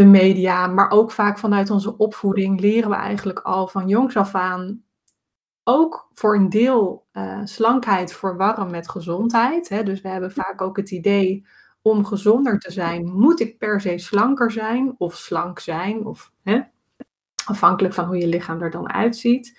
de media, maar ook vaak vanuit onze opvoeding leren we eigenlijk al van jongs af aan ook voor een deel uh, slankheid verwarren met gezondheid. Hè? Dus we hebben vaak ook het idee om gezonder te zijn, moet ik per se slanker zijn of slank zijn, of hè? afhankelijk van hoe je lichaam er dan uitziet.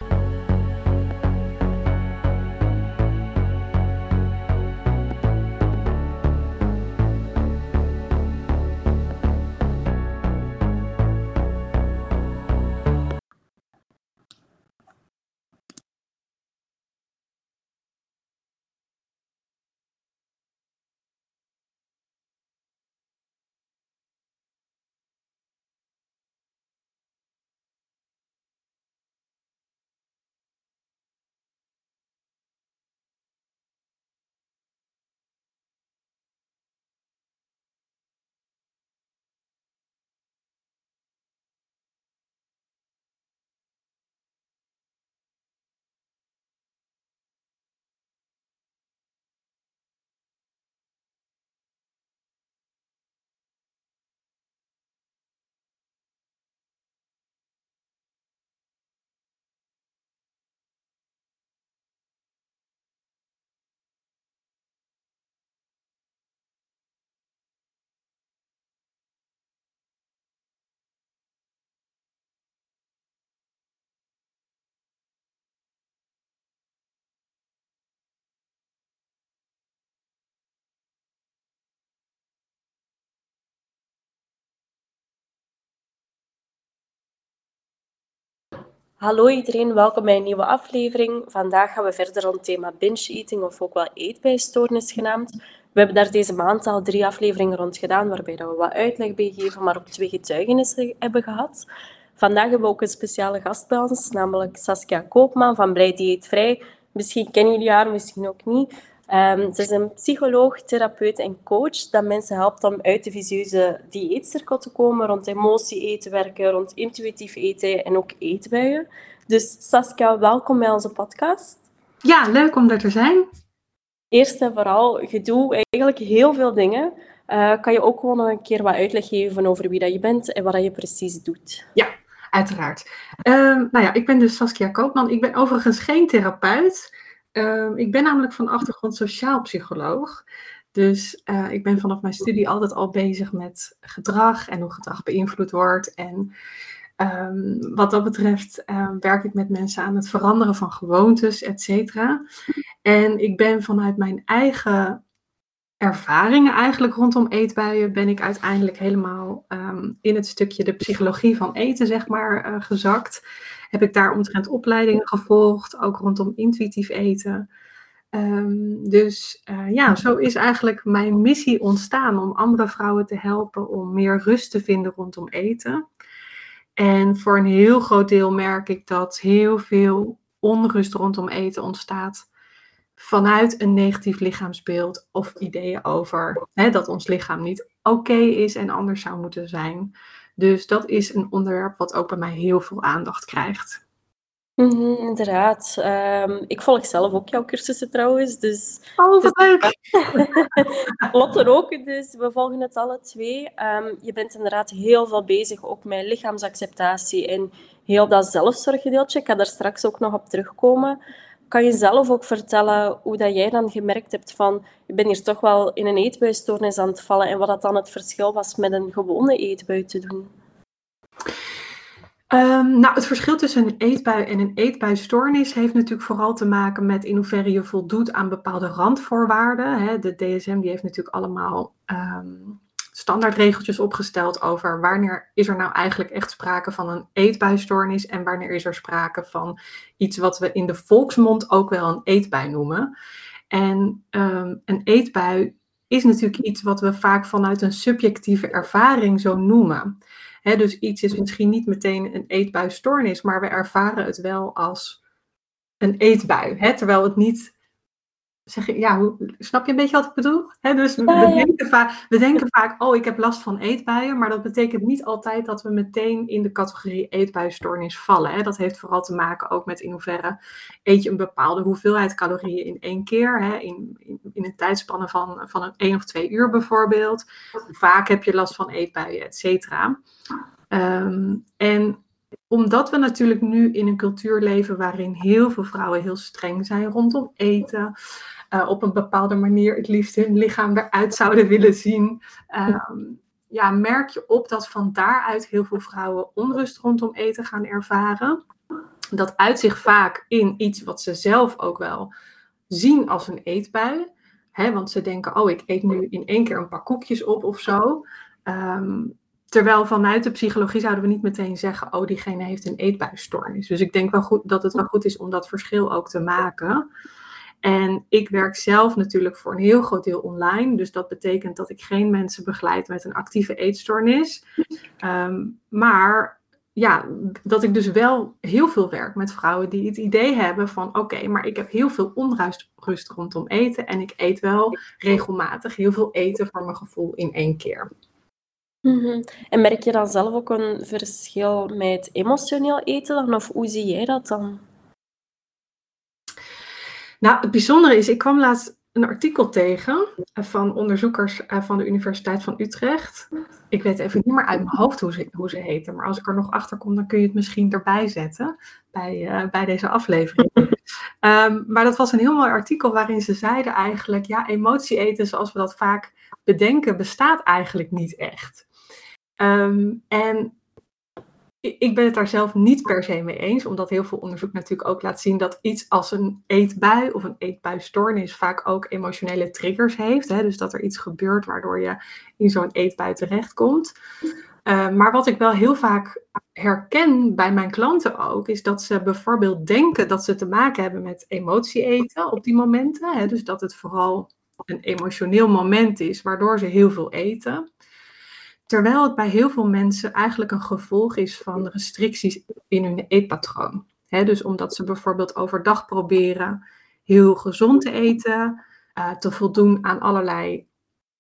Hallo iedereen, welkom bij een nieuwe aflevering. Vandaag gaan we verder rond het thema binge-eating, of ook wel eetbijstoornis genaamd. We hebben daar deze maand al drie afleveringen rond gedaan, waarbij we wat uitleg bij geven, maar ook twee getuigenissen hebben gehad. Vandaag hebben we ook een speciale gast bij ons, namelijk Saskia Koopman van Blij Dieetvrij. Misschien kennen jullie haar, misschien ook niet. Um, ze is een psycholoog, therapeut en coach dat mensen helpt om uit de visieuze dieetcirkel te komen, rond emotie eten werken, rond intuïtief eten en ook eetbuien. Dus Saskia, welkom bij onze podcast. Ja, leuk om er te zijn. Eerst en vooral, je doet eigenlijk heel veel dingen. Uh, kan je ook gewoon nog een keer wat uitleg geven over wie dat je bent en wat je precies doet? Ja, uiteraard. Uh, nou ja, ik ben dus Saskia Koopman. Ik ben overigens geen therapeut. Ehm, ik ben namelijk van achtergrond sociaal psycholoog. Dus uh, ik ben vanaf mijn studie altijd al bezig met gedrag en hoe gedrag beïnvloed wordt. En um, wat dat betreft uh, werk ik met mensen aan het veranderen van gewoontes, et cetera. En ik ben vanuit mijn eigen ervaringen eigenlijk rondom eetbuien, ben ik uiteindelijk helemaal um, in het stukje de psychologie van eten, zeg maar, uh, gezakt heb ik daar omtrent opleidingen gevolgd, ook rondom intuïtief eten. Um, dus uh, ja, zo is eigenlijk mijn missie ontstaan om andere vrouwen te helpen om meer rust te vinden rondom eten. En voor een heel groot deel merk ik dat heel veel onrust rondom eten ontstaat vanuit een negatief lichaamsbeeld of ideeën over hè, dat ons lichaam niet oké is en anders zou moeten zijn. Dus dat is een onderwerp wat ook bij mij heel veel aandacht krijgt. Mm inderdaad. Um, ik volg zelf ook jouw cursussen trouwens. Dus, oh, wat leuk! Lotte ook, dus we volgen het alle twee. Um, je bent inderdaad heel veel bezig ook met lichaamsacceptatie en heel dat zelfzorggedeeltje. Ik ga daar straks ook nog op terugkomen. Kan je zelf ook vertellen hoe dat jij dan gemerkt hebt van je bent hier toch wel in een eetbuistoornis aan het vallen en wat dat dan het verschil was met een gewone eetbui te doen? Um, nou, het verschil tussen een eetbui en een eetbuistoornis heeft natuurlijk vooral te maken met in hoeverre je voldoet aan bepaalde randvoorwaarden. Hè. De DSM die heeft natuurlijk allemaal um, standaardregeltjes opgesteld over wanneer is er nou eigenlijk echt sprake van een eetbuistoornis en wanneer is er sprake van iets wat we in de volksmond ook wel een eetbui noemen. En um, een eetbui is natuurlijk iets wat we vaak vanuit een subjectieve ervaring zo noemen. He, dus iets is misschien niet meteen een eetbuistoornis, maar we ervaren het wel als een eetbui. He, terwijl het niet zeg je, ja, hoe, snap je een beetje wat ik bedoel? dus we, Denken vaak, we denken vaak, oh, ik heb last van eetbuien, maar dat betekent niet altijd dat we meteen in de categorie eetbuisstoornis vallen. Hè. Dat heeft vooral te maken ook met in hoeverre eet je een bepaalde hoeveelheid calorieën in één keer, hè, in, in, in, een tijdspanne van, van een één of twee uur bijvoorbeeld. Vaak heb je last van eetbuien, et cetera. Ehm, en omdat we natuurlijk nu in een cultuur leven waarin heel veel vrouwen heel streng zijn rondom eten, uh, op een bepaalde manier het liefst hun lichaam eruit zouden willen zien, ehm, ja, merk je op dat van daaruit heel veel vrouwen onrust rondom eten gaan ervaren. Dat uit zich vaak in iets wat ze zelf ook wel zien als een eetbui. Hè, want ze denken, oh, ik eet nu in één keer een paar koekjes op of zo. Um, Terwijl vanuit de psychologie zouden we niet meteen zeggen, oh, diegene heeft een eetbuisstoornis. Dus ik denk wel goed, dat het wel goed is om dat verschil ook te maken. En ik werk zelf natuurlijk voor een heel groot deel online. Dus dat betekent dat ik geen mensen begeleid met een actieve eetstoornis. Ehm, maar ja, dat ik dus wel heel veel werk met vrouwen die het idee hebben van oké, maar ik heb heel veel onrust rondom eten en ik eet wel regelmatig heel veel eten voor mijn gevoel in één keer. Mhm. En merk je dan zelf ook een verschil met emotioneel eten dan? Of hoe zie jij dat dan? Nou, het bijzondere is, ik kwam laatst een artikel tegen van onderzoekers eh, van de Universiteit van Utrecht. Ik weet even niet meer uit mijn hoofd hoe ze, hoe ze heten, maar als ik er nog achter kom, dan kun je het misschien erbij zetten bij, uh, bij deze aflevering. um, maar dat was een heel mooi artikel waarin ze zeiden eigenlijk, ja, emotie eten zoals we dat vaak bedenken, bestaat eigenlijk niet echt. Ehm, en ik ben het daar zelf niet per se mee eens, omdat heel veel onderzoek natuurlijk ook laat zien dat iets als een eetbui of een eetbuistoornis vaak ook emotionele triggers heeft. Hè? Dus dat er iets gebeurt waardoor je in zo'n eetbui terechtkomt. Uh, maar wat ik wel heel vaak herken bij mijn klanten ook, is dat ze bijvoorbeeld denken dat ze te maken hebben met emotie eten op die momenten. Hè? Dus dat het vooral een emotioneel moment is waardoor ze heel veel eten. Terwijl het bij heel veel mensen eigenlijk een gevolg is van restricties in hun eetpatroon. dus omdat ze bijvoorbeeld overdag proberen heel gezond te eten, uh, te voldoen aan allerlei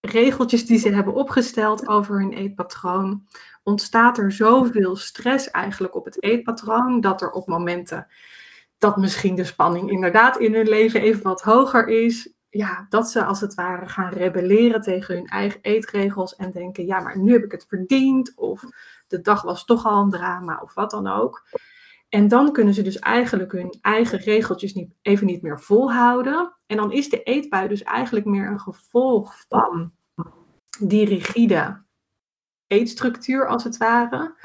regeltjes die ze hebben opgesteld over hun eetpatroon, ontstaat er zoveel stress eigenlijk op het eetpatroon dat er op momenten dat misschien de spanning inderdaad in hun leven even wat hoger is, ja, dat ze als het ware gaan rebelleren tegen hun eigen eetregels en denken, ja, maar nu heb ik het verdiend, of de dag was toch al een drama, of wat dan ook. En dan kunnen ze dus eigenlijk hun eigen regeltjes niet, even niet meer volhouden. En dan is de eetbui dus eigenlijk meer een gevolg van die rigide eetstructuur, als het ware.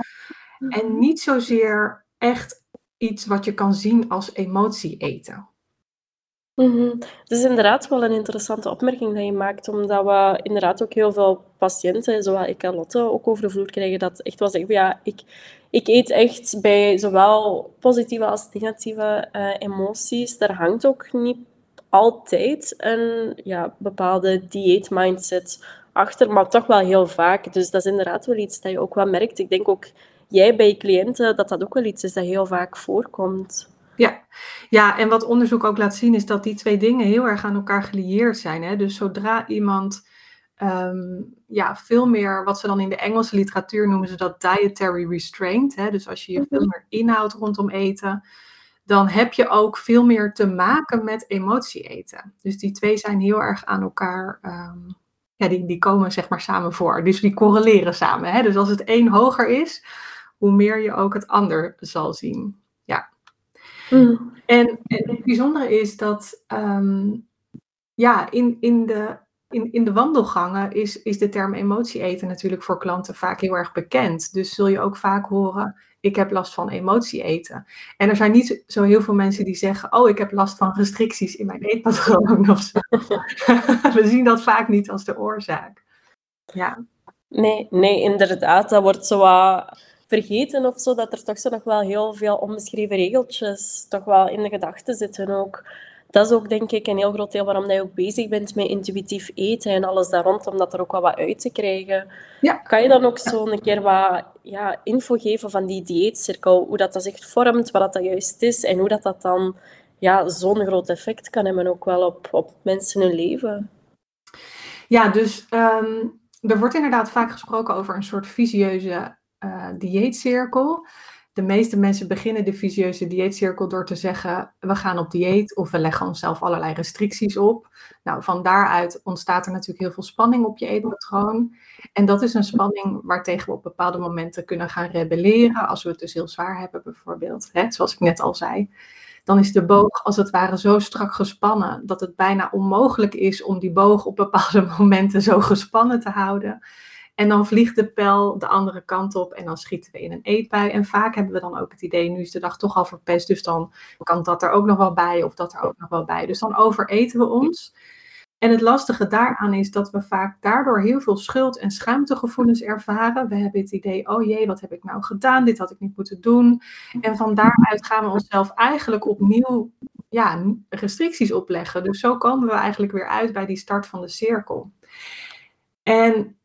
En niet zozeer echt iets wat je kan zien als emotie eten. Mhm. Het is inderdaad wel een interessante opmerking dat je maakt, omdat we inderdaad ook heel veel patiënten, zoals ik en Lotte, ook over de vloer krijgen, dat echt wel zeggen, ja, ik, ik eet echt bij zowel positieve als negatieve uh, emoties. Daar hangt ook niet altijd een ja, bepaalde dieetmindset achter, maar toch wel heel vaak. Dus dat is inderdaad wel iets dat je ook wel merkt. Ik denk ook jij bij je cliënten dat dat ook wel iets is dat heel vaak voorkomt. Ja. ja, en wat onderzoek ook laat zien is dat die twee dingen heel erg aan elkaar gelieerd zijn. Hè? Dus zodra iemand ehm, ja, veel meer, wat ze dan in de Engelse literatuur noemen ze dat dietary restraint. Hè? Dus als je je veel mhm. meer inhoudt rondom eten, dan heb je ook veel meer te maken met emotie eten. Dus die twee zijn heel erg aan elkaar, um, ja, die, die komen zeg maar samen voor. Dus die correleren samen. Hè? Dus als het een hoger is, hoe meer je ook het ander zal zien. Mm. En, het bijzondere is dat ehm, ja, in, in, de, in, in de wandelgangen is, is de term emotie eten natuurlijk voor klanten vaak heel erg bekend. Dus zul je ook vaak horen, ik heb last van emotie eten. En er zijn niet zo heel veel mensen die zeggen, oh, ik heb last van restricties in mijn eetpatroon of zo. We zien dat vaak niet als de oorzaak. Ja. Nee, nee, inderdaad. Dat wordt zo wat vergeten of zo, dat er toch zo nog wel heel veel onbeschreven regeltjes toch wel in de gedachten zitten ook. Dat is ook, denk ik, een heel groot deel waarom je ook bezig bent met intuïtief eten en alles daar rond, om dat er ook wel wat uit te krijgen. Ja. Kan je dan ook zo een keer wat ja, info geven van die dieetcirkel, hoe dat, dat zich vormt, wat dat juist is en hoe dat, dat dan ja, zo'n groot effect kan hebben ook wel op, op mensen hun leven. Ja, dus ehm, er wordt inderdaad vaak gesproken over een soort visieuze uh, dieetcirkel. De meeste mensen beginnen de visieuze dieetcirkel door te zeggen: we gaan op dieet of we leggen onszelf allerlei restricties op. Nou, van daaruit ontstaat er natuurlijk heel veel spanning op je eetpatroon. En dat is een spanning waartegen we op bepaalde momenten kunnen gaan rebelleren. Als we het dus heel zwaar hebben, bijvoorbeeld, hè, zoals ik net al zei. Dan is de boog als het ware zo strak gespannen dat het bijna onmogelijk is om die boog op bepaalde momenten zo gespannen te houden. En dan vliegt de pijl de andere kant op en dan schieten we in een eetbui. En vaak hebben we dan ook het idee, nu is de dag toch al verpest, dus dan kan dat er ook nog wel bij of dat er ook nog wel bij. Dus dan overeten we ons. En het lastige daaraan is dat we vaak daardoor heel veel schuld- en schaamtegevoelens ervaren. We hebben het idee, oh jee, wat heb ik nou gedaan? Dit had ik niet moeten doen. En van daaruit gaan we onszelf eigenlijk opnieuw ja, restricties opleggen. Dus zo komen we eigenlijk weer uit bij die start van de cirkel. En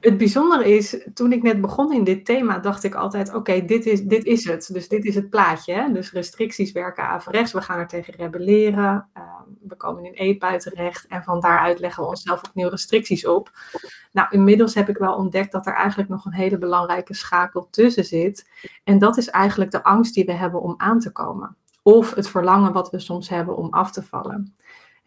het bijzondere is, toen ik net begon in dit thema, dacht ik altijd: oké, dit, is, dit is het. Dus dit is het plaatje. Hè? Dus restricties werken averechts. We gaan er tegen rebelleren. Uh, we komen in eetbui terecht. En van daaruit leggen we onszelf opnieuw restricties op. Nou, inmiddels heb ik wel ontdekt dat er eigenlijk nog een hele belangrijke schakel tussen zit. En dat is eigenlijk de angst die we hebben om aan te komen. Of het verlangen wat we soms hebben om af te vallen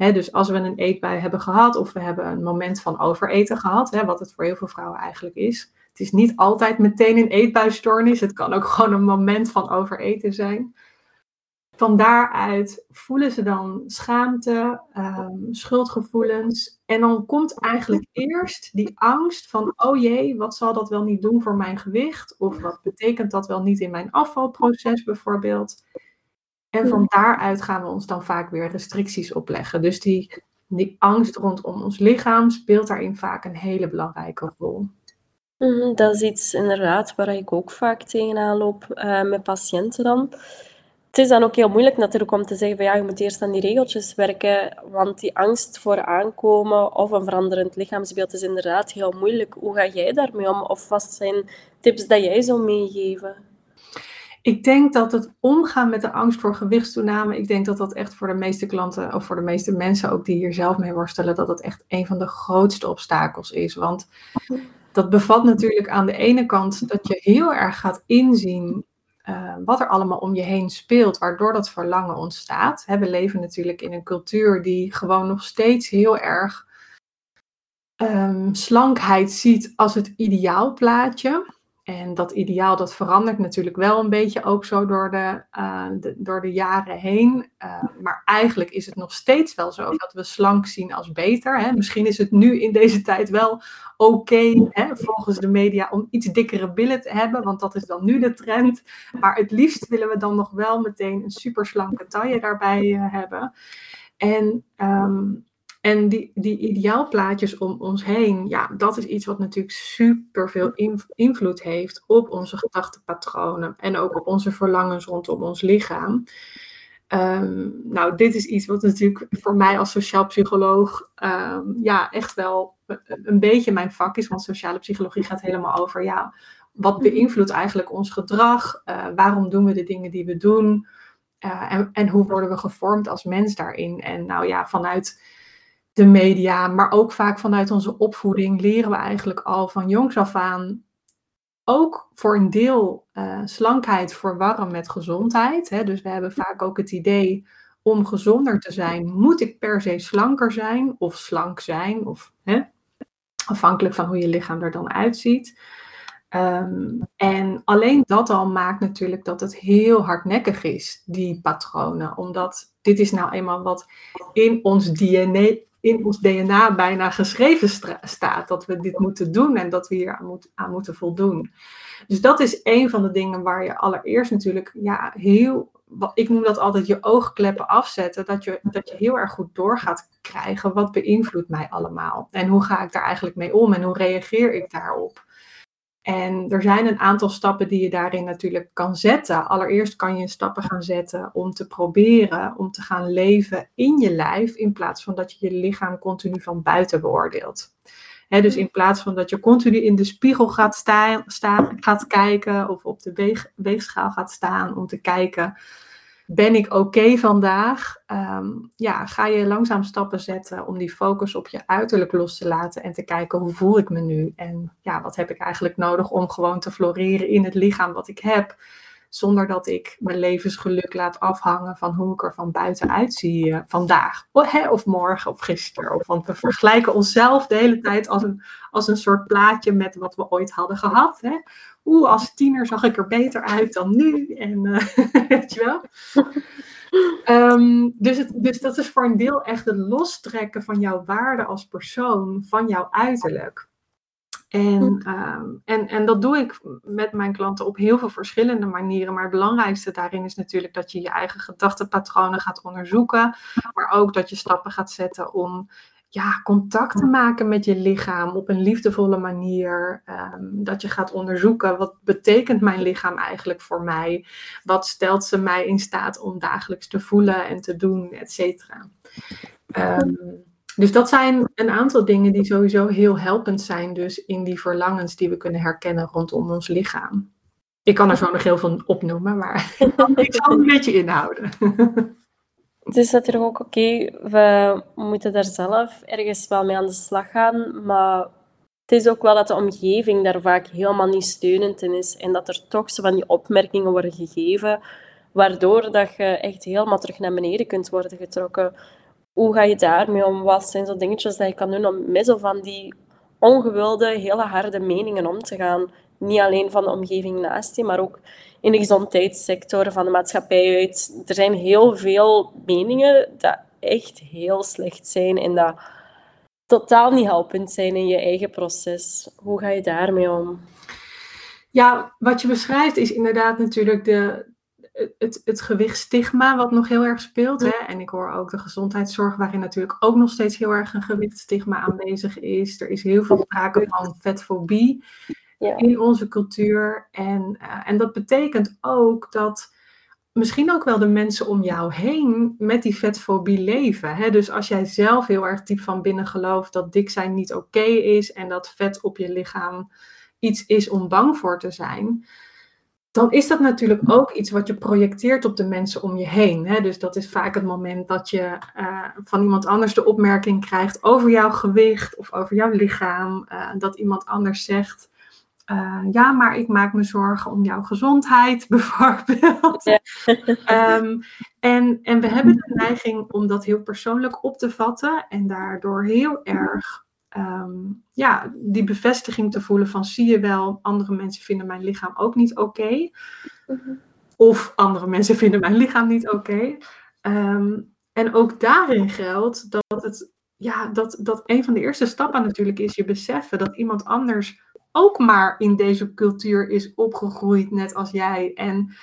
dus als we een eetbui hebben gehad of we hebben een moment van overeten gehad, wat het voor heel veel vrouwen eigenlijk is. Het is niet altijd meteen een eetbuisstoornis, het kan ook gewoon een moment van overeten zijn. Van daaruit voelen ze dan schaamte, um, schuldgevoelens. En dan komt eigenlijk eerst die angst van, oh jee, wat zal dat wel niet doen voor mijn gewicht? Of wat betekent dat wel niet in mijn afvalproces bijvoorbeeld? En van daaruit gaan we ons dan vaak weer restricties opleggen. Dus die, die angst rondom ons lichaam speelt daarin vaak een hele belangrijke rol. Mhm, dat is iets inderdaad waar ik ook vaak tegenaan loop uh, met patiënten dan. Het is dan ook heel moeilijk natuurlijk om te zeggen van ja, je moet eerst aan die regeltjes werken, want die angst voor aankomen of een veranderend lichaamsbeeld is inderdaad heel moeilijk. Hoe ga jij daarmee om? Of wat zijn tips dat jij zou meegeven? Ik denk dat het omgaan met de angst voor gewichtstoename, ik denk dat dat echt voor de meeste klanten of voor de meeste mensen ook die hier zelf mee worstelen, dat dat echt een van de grootste obstakels is. Want dat bevat natuurlijk aan de ene kant dat je heel erg gaat inzien uh, wat er allemaal om je heen speelt, waardoor dat verlangen ontstaat. we leven natuurlijk in een cultuur die gewoon nog steeds heel erg um, slankheid ziet als het ideaalplaatje. En dat ideaal dat verandert natuurlijk wel een beetje ook zo door de, de door de jaren heen. Uh, maar eigenlijk is het nog steeds wel zo dat we slank zien als beter. Hè. Misschien is het nu in deze tijd wel oké, volgens de media, om iets dikkere billen te hebben. Want dat is dan nu de trend. Maar het liefst willen we dan nog wel meteen een super slanke taille daarbij uh, hebben. En um, en die, die ideaalplaatjes om ons heen, ja, dat is iets wat natuurlijk super veel invloed heeft op onze gedachtenpatronen en ook op onze verlangens rondom ons lichaam. Ehm, nou, dit is iets wat natuurlijk voor mij als sociaal psycholoog ehm, ja, echt wel een beetje mijn vak is. Want sociale psychologie gaat helemaal over ja, wat beïnvloedt eigenlijk ons gedrag? Uh, waarom doen we de dingen die we doen? Uh, en, en hoe worden we gevormd als mens daarin? En nou ja, vanuit de media, maar ook vaak vanuit onze opvoeding leren we eigenlijk al van jongs af aan ook voor een deel uh, slankheid verwarren met gezondheid. Hè? Dus we hebben vaak ook het idee om gezonder te zijn, moet ik per se slanker zijn of slank zijn, of hè? afhankelijk van hoe je lichaam er dan uitziet. Um, en alleen dat al maakt natuurlijk dat het heel hardnekkig is, die patronen. Omdat dit is nou eenmaal wat in ons DNA, in ons DNA bijna geschreven staat. Dat we dit moeten doen en dat we hier aan, aan, moeten voldoen. Dus dat is een van de dingen waar je allereerst natuurlijk ja, heel. Ik noem dat altijd je oogkleppen afzetten. Dat je, dat je heel erg goed door gaat krijgen. Wat beïnvloedt mij allemaal? En hoe ga ik daar eigenlijk mee om? En hoe reageer ik daarop? En er zijn een aantal stappen die je daarin natuurlijk kan zetten. Allereerst kan je stappen gaan zetten om te proberen om te gaan leven in je lijf, in plaats van dat je je lichaam continu van buiten beoordeelt. dus in plaats van dat je continu in de spiegel gaat, staan, staan, gaat kijken of op de weeg, weegschaal gaat staan om te kijken ben ik oké vandaag? Ehm, ja, ga je langzaam stappen zetten om die focus op je uiterlijk los te laten en te kijken hoe voel ik me nu? En ja, wat heb ik eigenlijk nodig om gewoon te floreren in het lichaam wat ik heb? Zonder dat ik mijn levensgeluk laat afhangen van hoe ik er van buiten zie uh, vandaag. Of morgen of gisteren. Of, want we vergelijken onszelf de hele tijd als een, als een soort plaatje met wat we ooit hadden gehad. Hè? Oeh, als tiener zag ik er beter uit dan nu. En uh, weet je wel. Um, dus, het, dus dat is voor een deel echt het lostrekken van jouw waarde als persoon, van jouw uiterlijk. En, um, en, en dat doe ik met mijn klanten op heel veel verschillende manieren. Maar het belangrijkste daarin is natuurlijk dat je je eigen gedachtenpatronen gaat onderzoeken. Maar ook dat je stappen gaat zetten om ja, contact te maken met je lichaam op een liefdevolle manier. Um, dat je gaat onderzoeken wat betekent mijn lichaam eigenlijk voor mij? Wat stelt ze mij in staat om dagelijks te voelen en te doen, et cetera. Um, dus dat zijn een aantal dingen die sowieso heel helpend zijn, dus in die verlangens die we kunnen herkennen rondom ons lichaam. Ik kan er zo nog heel veel opnoemen, maar ik zal een beetje inhouden. Het is natuurlijk ook oké, we moeten daar zelf ergens wel mee aan de slag gaan, maar het is ook wel dat de omgeving daar vaak helemaal niet steunend in is en dat er toch zo van die opmerkingen worden gegeven, waardoor dat je echt helemaal terug naar beneden kunt worden getrokken hoe ga je daarmee om? Wat zijn zo dingetjes dat je kan doen om zo van die ongewilde, hele harde meningen om te gaan? Niet alleen van de omgeving naast je, maar ook in de gezondheidssector, van de maatschappij uit. Er zijn heel veel meningen die echt heel slecht zijn en dat totaal niet helpend zijn in je eigen proces. Hoe ga je daarmee om? Ja, wat je beschrijft is inderdaad natuurlijk de, het, het gewichtstigma wat nog heel erg speelt. Hè? En ik hoor ook de gezondheidszorg, waarin natuurlijk ook nog steeds heel erg een gewichtstigma aanwezig is. Er is heel veel sprake van vetfobie ja. in onze cultuur. En, uh, en dat betekent ook dat misschien ook wel de mensen om jou heen met die vetfobie leven. Hè? Dus als jij zelf heel erg diep van binnen gelooft dat dik zijn niet oké is en dat vet op je lichaam iets is om bang voor te zijn dan is dat natuurlijk ook iets wat je projecteert op de mensen om je heen. Hè? Dus dat is vaak het moment dat je uh, van iemand anders de opmerking krijgt over jouw gewicht of over jouw lichaam. Uh, dat iemand anders zegt, uh, ja, maar ik maak me zorgen om jouw gezondheid, bijvoorbeeld. Ja. um, en, en we hebben de neiging om dat heel persoonlijk op te vatten en daardoor heel erg um, ja, die bevestiging te voelen van zie je wel, andere mensen vinden mijn lichaam ook niet oké. Okay. Mhm. Of andere mensen vinden mijn lichaam niet oké. Okay. Um, en ook daarin geldt dat, het, ja, dat, dat een van de eerste stappen natuurlijk is je beseffen dat iemand anders ook maar in deze cultuur is opgegroeid, net als jij. En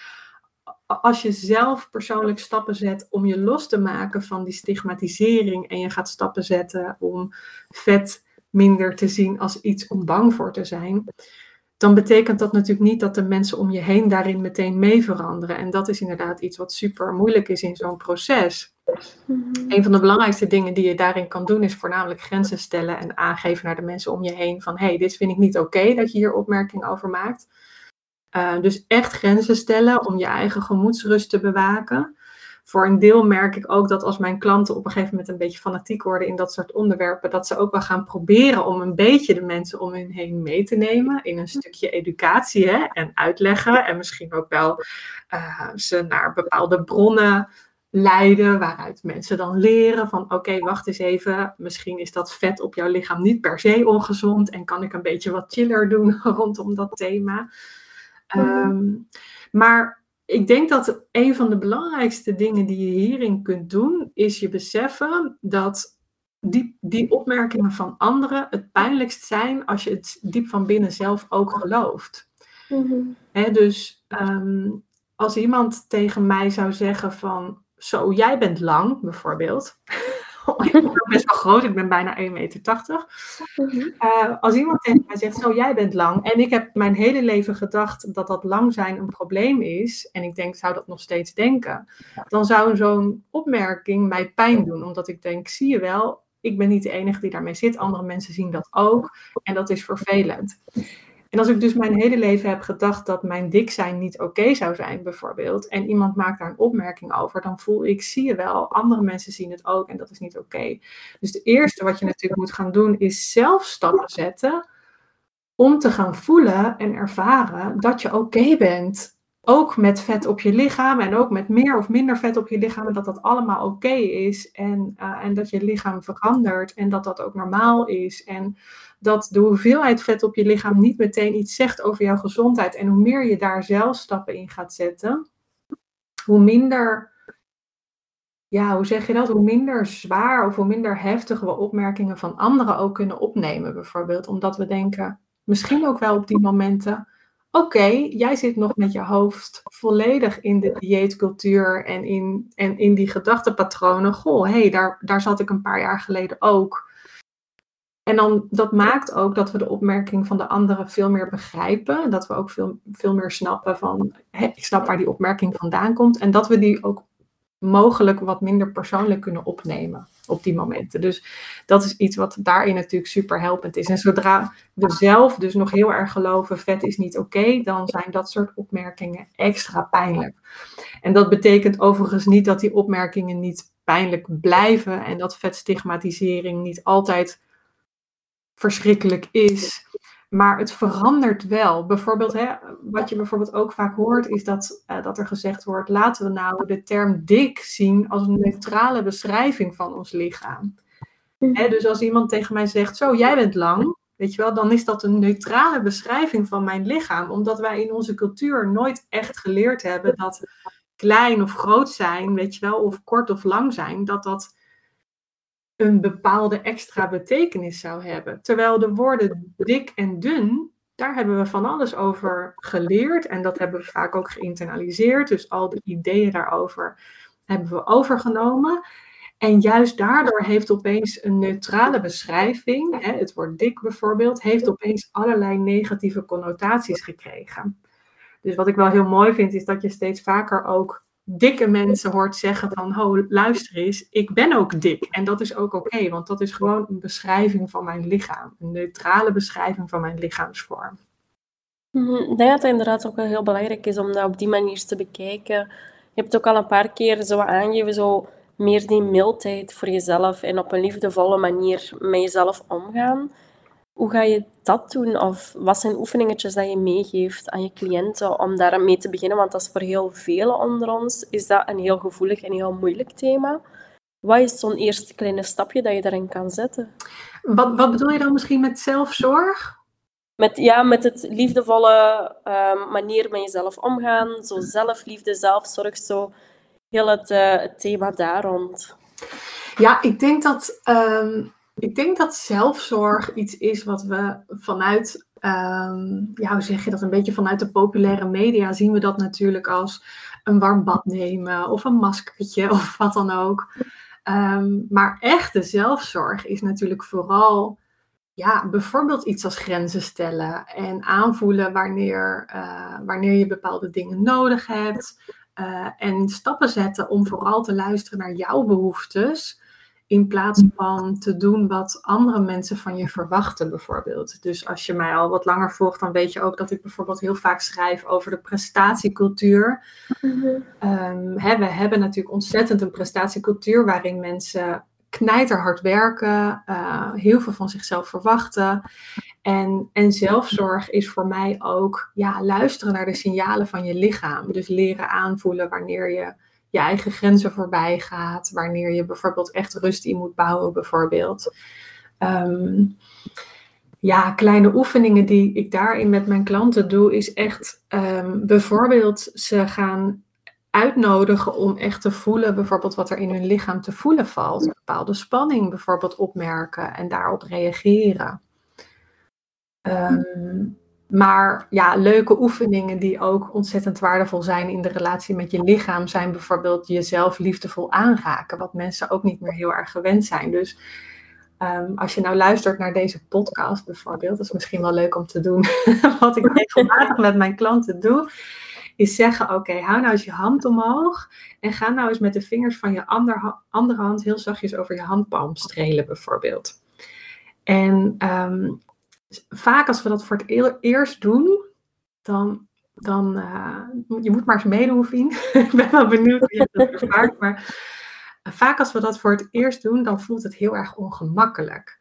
als je zelf persoonlijk stappen zet om je los te maken van die stigmatisering en je gaat stappen zetten om vet minder te zien als iets om bang voor te zijn, dan betekent dat natuurlijk niet dat de mensen om je heen daarin meteen mee veranderen. En dat is inderdaad iets wat super moeilijk is in zo'n proces. Mm Een van de belangrijkste dingen die je daarin kan doen, is voornamelijk grenzen stellen en aangeven naar de mensen om je heen van hé, hey, dit vind ik niet oké dat je hier opmerking over maakt. Uh, dus echt grenzen stellen om je eigen gemoedsrust te bewaken. Voor een deel merk ik ook dat als mijn klanten op een gegeven moment een beetje fanatiek worden in dat soort onderwerpen, dat ze ook wel gaan proberen om een beetje de mensen om hen heen mee te nemen in een stukje educatie hè, en uitleggen. En misschien ook wel uh, ze naar bepaalde bronnen leiden, waaruit mensen dan leren van oké, wacht eens even, misschien is dat vet op jouw lichaam niet per se ongezond en kan ik een beetje wat chiller doen rondom dat thema. Um, maar ik denk dat een van de belangrijkste dingen die je hierin kunt doen, is je beseffen dat die, die opmerkingen van anderen het pijnlijkst zijn als je het diep van binnen zelf ook gelooft. Mm dus um, als iemand tegen mij zou zeggen van, zo, jij bent lang, bijvoorbeeld. ik ben best wel groot, ik ben bijna 1,80 meter. Mhm. Uh, als iemand tegen mij zegt, zo jij bent lang, en ik heb mijn hele leven gedacht dat dat lang zijn een probleem is, en ik denk, zou dat nog steeds denken, dan zou zo'n opmerking mij pijn doen, omdat ik denk, zie je wel, ik ben niet de enige die daarmee zit, andere mensen zien dat ook, en dat is vervelend. En als ik dus mijn hele leven heb gedacht dat mijn dik zijn niet oké zou zijn, bijvoorbeeld, en iemand maakt daar een opmerking over, dan voel ik, zie je wel, andere mensen zien het ook en dat is niet oké. Dus het eerste wat je natuurlijk moet gaan doen, is zelf stappen zetten om te gaan voelen en ervaren dat je oké bent. Ook met vet op je lichaam en ook met meer of minder vet op je lichaam. En dat dat allemaal oké is. En, uh, en dat je lichaam verandert en dat dat ook normaal is. En dat de hoeveelheid vet op je lichaam niet meteen iets zegt over jouw gezondheid. En hoe meer je daar zelf stappen in gaat zetten, hoe minder, ja, hoe zeg je dat? Hoe minder zwaar of hoe minder heftig we opmerkingen van anderen ook kunnen opnemen, bijvoorbeeld. Omdat we denken, misschien ook wel op die momenten. Oké, jij zit nog met je hoofd volledig in de dieetcultuur en in, en in die gedachtenpatronen. Goh, hé, hey, daar, daar zat ik een paar jaar geleden ook. En dan, dat maakt ook dat we de opmerking van de anderen veel meer begrijpen. Dat we ook veel, veel meer snappen van, hé, ik snap waar die opmerking vandaan komt. En dat we die ook mogelijk wat minder persoonlijk kunnen opnemen op die momenten. Dus dat is iets wat daarin natuurlijk super helpend is. En zodra we zelf dus nog heel erg geloven, vet is niet oké, dan zijn dat soort opmerkingen extra pijnlijk. En dat betekent overigens niet dat die opmerkingen niet pijnlijk blijven en dat vetstigmatisering niet altijd verschrikkelijk is. Maar het verandert wel. Bijvoorbeeld, hè, wat je bijvoorbeeld ook vaak hoort, is dat, uh, dat er gezegd wordt: laten we nou de term dik zien als een neutrale beschrijving van ons lichaam. Hè, dus als iemand tegen mij zegt: Zo, jij bent lang, weet je wel, dan is dat een neutrale beschrijving van mijn lichaam. Omdat wij in onze cultuur nooit echt geleerd hebben dat klein of groot zijn, weet je wel, of kort of lang zijn, dat dat een bepaalde extra betekenis zou hebben. Terwijl de woorden dik en dun, daar hebben we van alles over geleerd en dat hebben we vaak ook geïnternaliseerd. Dus al de ideeën daarover hebben we overgenomen. En juist daardoor heeft opeens een neutrale beschrijving, hè, het woord dik bijvoorbeeld, heeft opeens allerlei negatieve connotaties gekregen. Dus wat ik wel heel mooi vind, is dat je steeds vaker ook dikke mensen hoort zeggen van, ho, luister eens, ik ben ook dik. En dat is ook oké, want dat is gewoon een beschrijving van mijn lichaam. Een neutrale beschrijving van mijn lichaamsvorm. Mhm, ik denk dat het inderdaad ook wel heel belangrijk is om dat op die manier te bekijken. Je hebt ook al een paar keer zo aangegeven, zo meer die mildheid voor jezelf en op een liefdevolle manier met jezelf omgaan. Hoe ga je dat doen? Of wat zijn oefeningetjes dat je meegeeft aan je cliënten om daar mee te beginnen? Want dat is voor heel velen onder ons is dat een heel gevoelig en heel moeilijk thema. Wat is zo'n eerste kleine stapje dat je daarin kan zetten? Wat, wat bedoel je dan misschien met zelfzorg? Met, ja, met het liefdevolle uh, manier met jezelf omgaan. Zo zelfliefde, zelfzorg, zo heel het, uh, het thema daar rond. Ja, ik denk dat um, ik denk dat zelfzorg iets is wat we vanuit, um, ja, hoe zeg je dat, een beetje vanuit de populaire media zien we dat natuurlijk als een warm bad nemen of een maskertje of wat dan ook. Um, maar echte zelfzorg is natuurlijk vooral, ja, bijvoorbeeld iets als grenzen stellen en aanvoelen wanneer, uh, wanneer je bepaalde dingen nodig hebt. Uh, en stappen zetten om vooral te luisteren naar jouw behoeftes. In plaats van te doen wat andere mensen van je verwachten, bijvoorbeeld. Dus als je mij al wat langer volgt, dan weet je ook dat ik bijvoorbeeld heel vaak schrijf over de prestatiecultuur. Mm we hebben natuurlijk ontzettend een prestatiecultuur waarin mensen knijterhard werken, uh, heel veel van zichzelf verwachten. En, en zelfzorg is voor mij ook ja, luisteren naar de signalen van je lichaam. Dus leren aanvoelen wanneer je je eigen grenzen voorbij gaat. Wanneer je bijvoorbeeld echt rust in moet bouwen, bijvoorbeeld. Ehm, ja, kleine oefeningen die ik daarin met mijn klanten doe, is echt um, bijvoorbeeld ze gaan uitnodigen om echt te voelen, bijvoorbeeld wat er in hun lichaam te voelen valt. Een bepaalde spanning bijvoorbeeld opmerken en daarop reageren. Um, maar ja, leuke oefeningen die ook ontzettend waardevol zijn in de relatie met je lichaam, zijn bijvoorbeeld jezelf liefdevol aanraken, wat mensen ook niet meer heel erg gewend zijn. Dus um, als je nou luistert naar deze podcast bijvoorbeeld, dat is misschien wel leuk om te doen, wat ik regelmatig met mijn klanten doe, is zeggen, oké, hou nou eens je hand omhoog en ga nou eens met de vingers van je ander, andere hand heel zachtjes over je handpalm strelen bijvoorbeeld. En um, vaak als we dat voor het eerst doen, dan, dan uh, je moet maar eens meedoen, Fien. ik ben wel benieuwd hoe je dat ervaart. Maar vaak als we dat voor het eerst doen, dan voelt het heel erg ongemakkelijk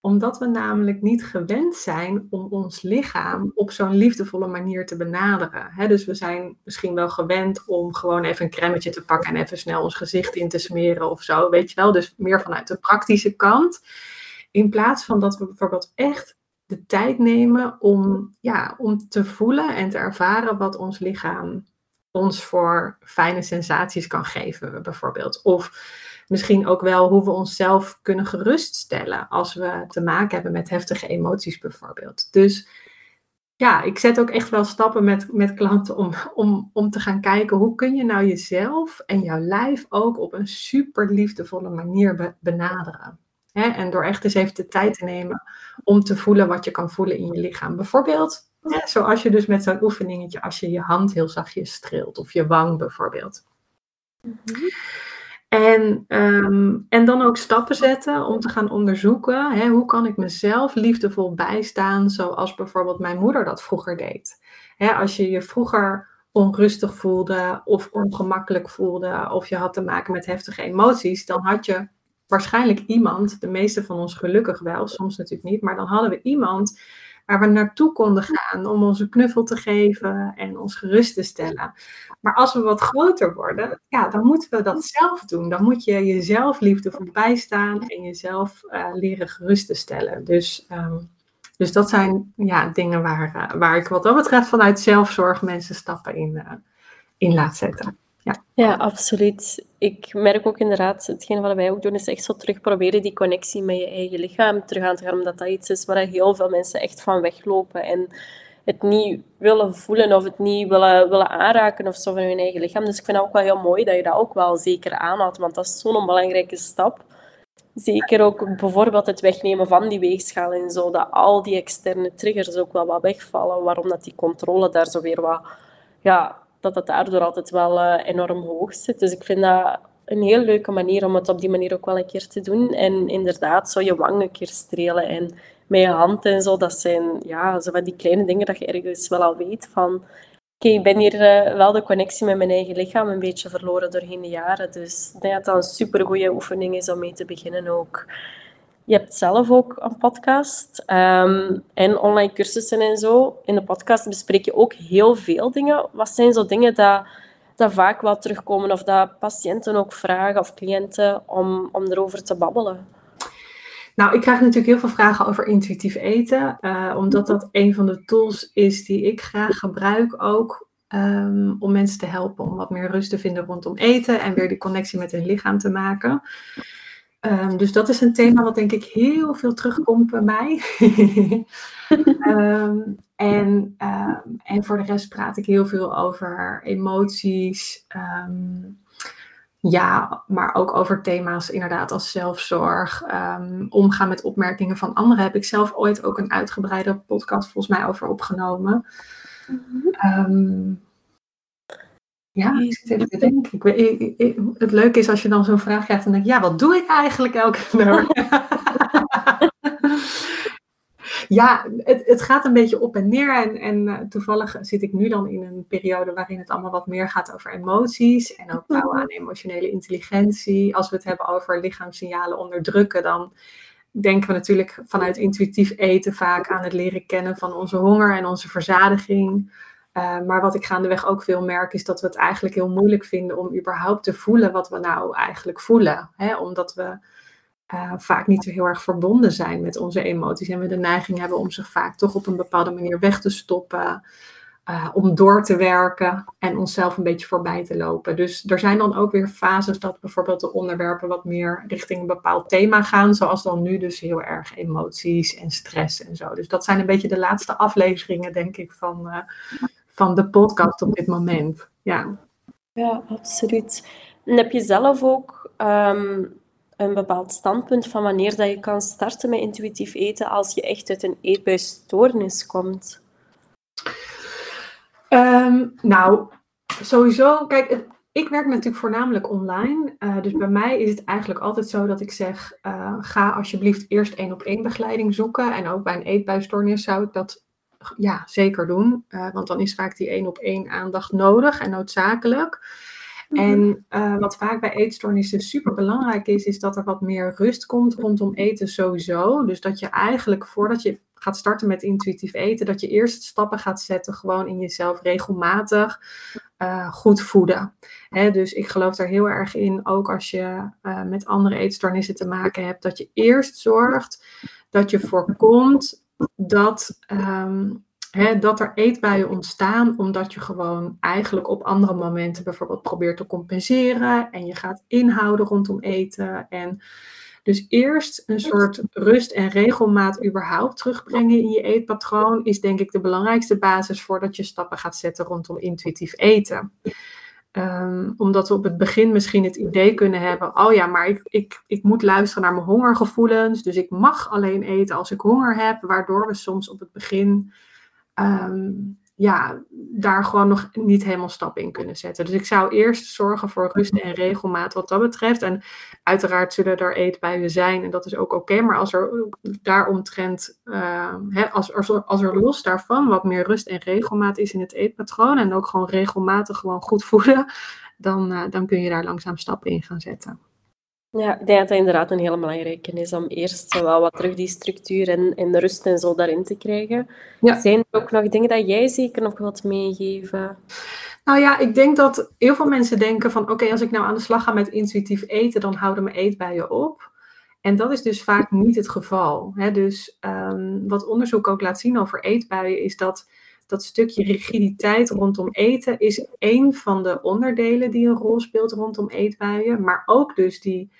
omdat we namelijk niet gewend zijn om ons lichaam op zo'n liefdevolle manier te benaderen. dus we zijn misschien wel gewend om gewoon even een cremmetje te pakken en even snel ons gezicht in te smeren of zo, weet je wel. Dus meer vanuit de praktische kant. In plaats van dat we bijvoorbeeld echt de tijd nemen om, ja, om te voelen en te ervaren wat ons lichaam ons voor fijne sensaties kan geven, bijvoorbeeld. Of misschien ook wel hoe we onszelf kunnen geruststellen als we te maken hebben met heftige emoties bijvoorbeeld. Dus ja, ik zet ook echt wel stappen met, met klanten om, om, om te gaan kijken hoe kun je nou jezelf en jouw lijf ook op een super liefdevolle manier benaderen. En door echt eens even de tijd te nemen om te voelen wat je kan voelen in je lichaam. Bijvoorbeeld, zoals je dus met zo'n oefeningetje, als je je hand heel zachtjes streelt of je wang bijvoorbeeld. En, ehm, en dan ook stappen zetten om te gaan onderzoeken, hè, hoe kan ik mezelf liefdevol bijstaan, zoals bijvoorbeeld mijn moeder dat vroeger deed. Hè, als je je vroeger onrustig voelde of ongemakkelijk voelde of je had te maken met heftige emoties, dan had je waarschijnlijk iemand, de meeste van ons gelukkig wel, soms natuurlijk niet, maar dan hadden we iemand waar we naartoe konden gaan om onze knuffel te geven en ons gerust te stellen. Maar als we wat groter worden, ja, dan moeten we dat zelf doen. Dan moet je jezelf liefdevol bijstaan en jezelf uh, leren gerust te stellen. Dus, um, dus dat zijn ja, dingen waar, uh, waar ik wat dat betreft vanuit zelfzorg mensen stappen in, uh, in laat zetten. Ja. absoluut. Ik merk ook inderdaad, hetgeen wat wij ook doen, is echt zo terug proberen die connectie met je eigen lichaam terug aan te gaan, omdat dat iets is waar heel veel mensen echt van weglopen en het niet willen voelen of het niet willen, willen aanraken of zo van hun eigen lichaam. Dus ik vind het ook wel heel mooi dat je dat ook wel zeker aanhoudt, want dat is zo'n belangrijke stap. Zeker ook bijvoorbeeld het wegnemen van die weegschaal en zo, dat al die externe triggers ook wel wat wegvallen, waarom dat die controle daar zo weer wat ja, dat dat daardoor altijd wel uh, enorm hoog zit. Dus ik vind dat een heel leuke manier om het op die manier ook wel een keer te doen. En inderdaad, zo je wang een keer strelen en met je hand en zo. Dat zijn ja, zo die kleine dingen dat je ergens wel al weet van... Oké, ik ben hier uh, wel de connectie met mijn eigen lichaam een beetje verloren doorheen de jaren. Dus ik denk dat dat een supergoeie oefening is om mee te beginnen ook. Je hebt zelf ook een podcast um, en online cursussen en zo. In de podcast bespreek je ook heel veel dingen. Wat zijn zo dingen dat, dat vaak wel terugkomen of dat patiënten ook vragen of cliënten om, om erover te babbelen? Nou, ik krijg natuurlijk heel veel vragen over intuïtief eten, uh, omdat dat een van de tools is die ik graag gebruik ook um, om mensen te helpen om wat meer rust te vinden rondom eten en weer die connectie met hun lichaam te maken. Um, dus dat is een thema wat denk ik heel veel terugkomt bij mij. um, en, um, en voor de rest praat ik heel veel over emoties. ja, maar ook over thema's inderdaad als zelfzorg. omgaan met opmerkingen van anderen heb ik zelf ooit ook een uitgebreide podcast volgens mij over opgenomen. Mm ja, ik zit even te denken. Ik, het leuke is als je dan zo'n vraag krijgt en denk ja, wat doe ik eigenlijk elke dag? ja, het, het, gaat een beetje op en neer. En, en uh, toevallig zit ik nu dan in een periode waarin het allemaal wat meer gaat over emoties. En ook bouwen aan emotionele intelligentie. Als we het hebben over lichaamssignalen onderdrukken, dan denken we natuurlijk vanuit intuïtief eten vaak aan het leren kennen van onze honger en onze verzadiging. Uh, maar wat ik gaandeweg ook veel merk, is dat we het eigenlijk heel moeilijk vinden om überhaupt te voelen wat we nou eigenlijk voelen. Hè? Omdat we uh, vaak niet heel erg verbonden zijn met onze emoties. En we de neiging hebben om zich vaak toch op een bepaalde manier weg te stoppen. Uh, om door te werken en onszelf een beetje voorbij te lopen. Dus er zijn dan ook weer fases dat bijvoorbeeld de onderwerpen wat meer richting een bepaald thema gaan. Zoals dan nu dus heel erg emoties en stress en zo. Dus dat zijn een beetje de laatste afleveringen, denk ik, van, van de podcast op dit moment. Ja, ja absoluut. En heb je zelf ook ehm, een bepaald standpunt van wanneer dat je kan starten met intuïtief eten als je echt uit een eetbuisstoornis komt? Um, nou, sowieso, kijk, ik werk natuurlijk voornamelijk online. Uh, dus bij mij is het eigenlijk altijd zo dat ik zeg: uh, ga alsjeblieft eerst één op één begeleiding zoeken. En ook bij een eetbuisstoornis zou ik dat ja, zeker doen. Uh, want dan is vaak die één op één aandacht nodig en noodzakelijk. Mhm. En wat vaak bij eetstoornissen super belangrijk is, is dat er wat meer rust komt rondom eten sowieso. Dus dat je eigenlijk voordat je gaat starten met intuïtief eten, dat je eerst stappen gaat zetten gewoon in jezelf regelmatig uh, goed voeden. dus ik geloof er heel erg in, ook als je uh, met andere eetstoornissen te maken hebt, dat je eerst zorgt dat je voorkomt dat, um, dat er eetbuien ontstaan, omdat je gewoon eigenlijk op andere momenten bijvoorbeeld probeert te compenseren en je gaat inhouden rondom eten en dus eerst een soort rust en regelmaat überhaupt terugbrengen in je eetpatroon is denk ik de belangrijkste basis voordat je stappen gaat zetten rondom intuïtief eten. Um, omdat we op het begin misschien het idee kunnen hebben: oh ja, maar ik, ik, ik moet luisteren naar mijn hongergevoelens. Dus ik mag alleen eten als ik honger heb. Waardoor we soms op het begin um, ja, daar gewoon nog niet helemaal stap in kunnen zetten. Dus ik zou eerst zorgen voor rust en regelmaat wat dat betreft. En uiteraard zullen er eetbuien zijn en dat is ook oké. maar als er daaromtrent, uh, hè, als, als, er, los daarvan wat meer rust en regelmaat is in het eetpatroon en ook gewoon regelmatig gewoon goed voeden, dan, uh, dan kun je daar langzaam stappen in gaan zetten. Ja, ik denk dat dat inderdaad een hele belangrijke is om eerst wel wat terug die structuur en, en de rust en zo daarin te krijgen. Ja. Zijn er ook nog dingen dat jij zeker nog wilt meegeven? Nou ja, ik denk dat heel veel mensen denken van oké, als ik nou aan de slag ga met intuïtief eten, dan houden mijn eetbuien op. En dat is dus vaak niet het geval. Hè? Dus um, wat onderzoek ook laat zien over eetbuien is dat dat stukje rigiditeit rondom eten is een van de onderdelen die een rol speelt rondom eetbuien. Maar ook dus die,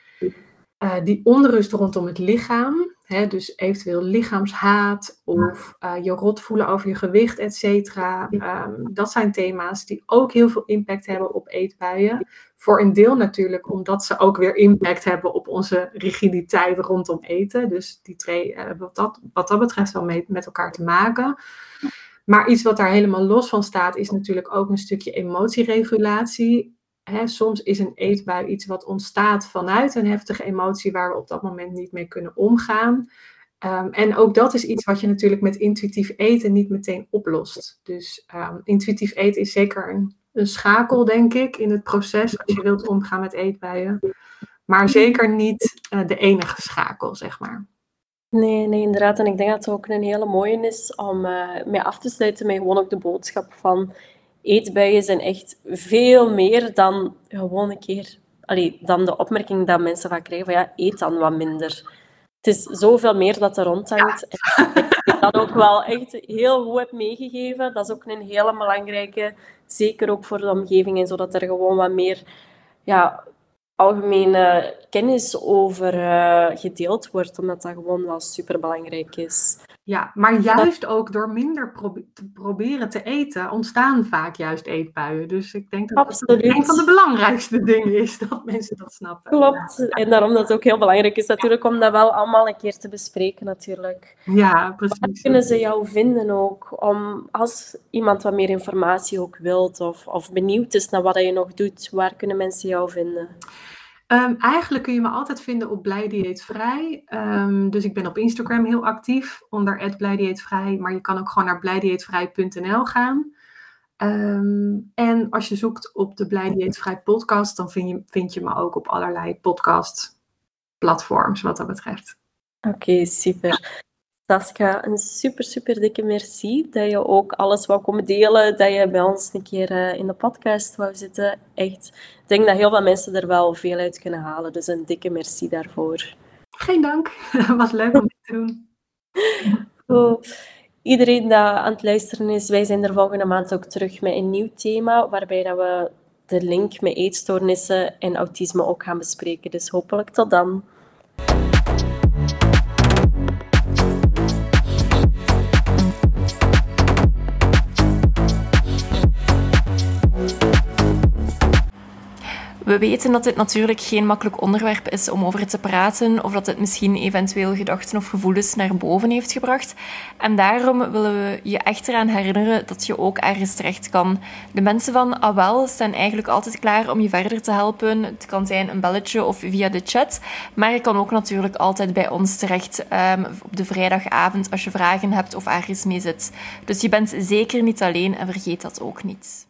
uh, die onrust rondom het lichaam. Hè, dus eventueel lichaamshaat of uh, je rot voelen over je gewicht, et cetera. Um, dat zijn thema's die ook heel veel impact hebben op eetbuien. Voor een deel natuurlijk omdat ze ook weer impact hebben op onze rigiditeit rondom eten. Dus die twee uh, wat, dat, wat dat betreft wel mee, met elkaar te maken. Maar iets wat daar helemaal los van staat, is natuurlijk ook een stukje emotieregulatie. soms is een eetbui iets wat ontstaat vanuit een heftige emotie waar we op dat moment niet mee kunnen omgaan. Um, en ook dat is iets wat je natuurlijk met intuïtief eten niet meteen oplost. Dus um, intuïtief eten is zeker een, een, schakel, denk ik, in het proces als je wilt omgaan met eetbuien. Maar zeker niet uh, de enige schakel, zeg maar. Nee, nee, inderdaad. En ik denk dat het ook een hele mooie is om uh, mee af te sluiten met gewoon ook de boodschap van eetbuien zijn echt veel meer dan gewoon een keer... Allee, dan de opmerking dat mensen vaak krijgen van ja, eet dan wat minder. Het is zoveel meer dat er rondhangt. En ik dat ook wel echt heel goed heb meegegeven. Dat is ook een hele belangrijke, zeker ook voor de omgeving en zodat er gewoon wat meer ja, algemene kennis over uh, gedeeld wordt, omdat dat gewoon wel superbelangrijk is. Ja, maar juist ook door minder te proberen te eten, ontstaan vaak juist eetbuien. Dus ik denk dat Absoluut. dat een van de belangrijkste dingen is, dat mensen dat snappen. Klopt. En daarom dat het ook heel belangrijk is natuurlijk om dat wel allemaal een keer te bespreken natuurlijk. Ja, precies. Waar kunnen ze jou vinden ook? Om, als iemand wat meer informatie ook wilt of, of benieuwd is naar wat je nog doet, waar kunnen mensen jou vinden? Um, eigenlijk kun je me altijd vinden op Blijdieetvrij. Um, dus ik ben op Instagram heel actief onder Blijdieetvrij. Maar je kan ook gewoon naar blijdieetvrij.nl gaan. Um, en als je zoekt op de Blijdieetvrij podcast, dan vind je, vind je me ook op allerlei podcast platforms wat dat betreft. Oké, super. Saskia, een super, super dikke merci dat je ook alles wou komen delen, dat je bij ons een keer uh, in de podcast wou zitten. Echt, ik denk dat heel veel mensen er wel veel uit kunnen halen, dus een dikke merci daarvoor. Geen dank, wat leuk om te doen. Oh, iedereen die aan het luisteren is, wij zijn er volgende maand ook terug met een nieuw thema, waarbij dat we de link met eetstoornissen en autisme ook gaan bespreken. Dus hopelijk tot dan. We weten dat dit natuurlijk geen makkelijk onderwerp is om over te praten, of dat het misschien eventueel gedachten of gevoelens naar boven heeft gebracht. En daarom willen we je echt eraan herinneren dat je ook ergens terecht kan. De mensen van AWEL staan eigenlijk altijd klaar om je verder te helpen. Het kan zijn een belletje of via de chat, maar je kan ook natuurlijk altijd bij ons terecht um, op de vrijdagavond als je vragen hebt of ergens mee zit. Dus je bent zeker niet alleen en vergeet dat ook niet.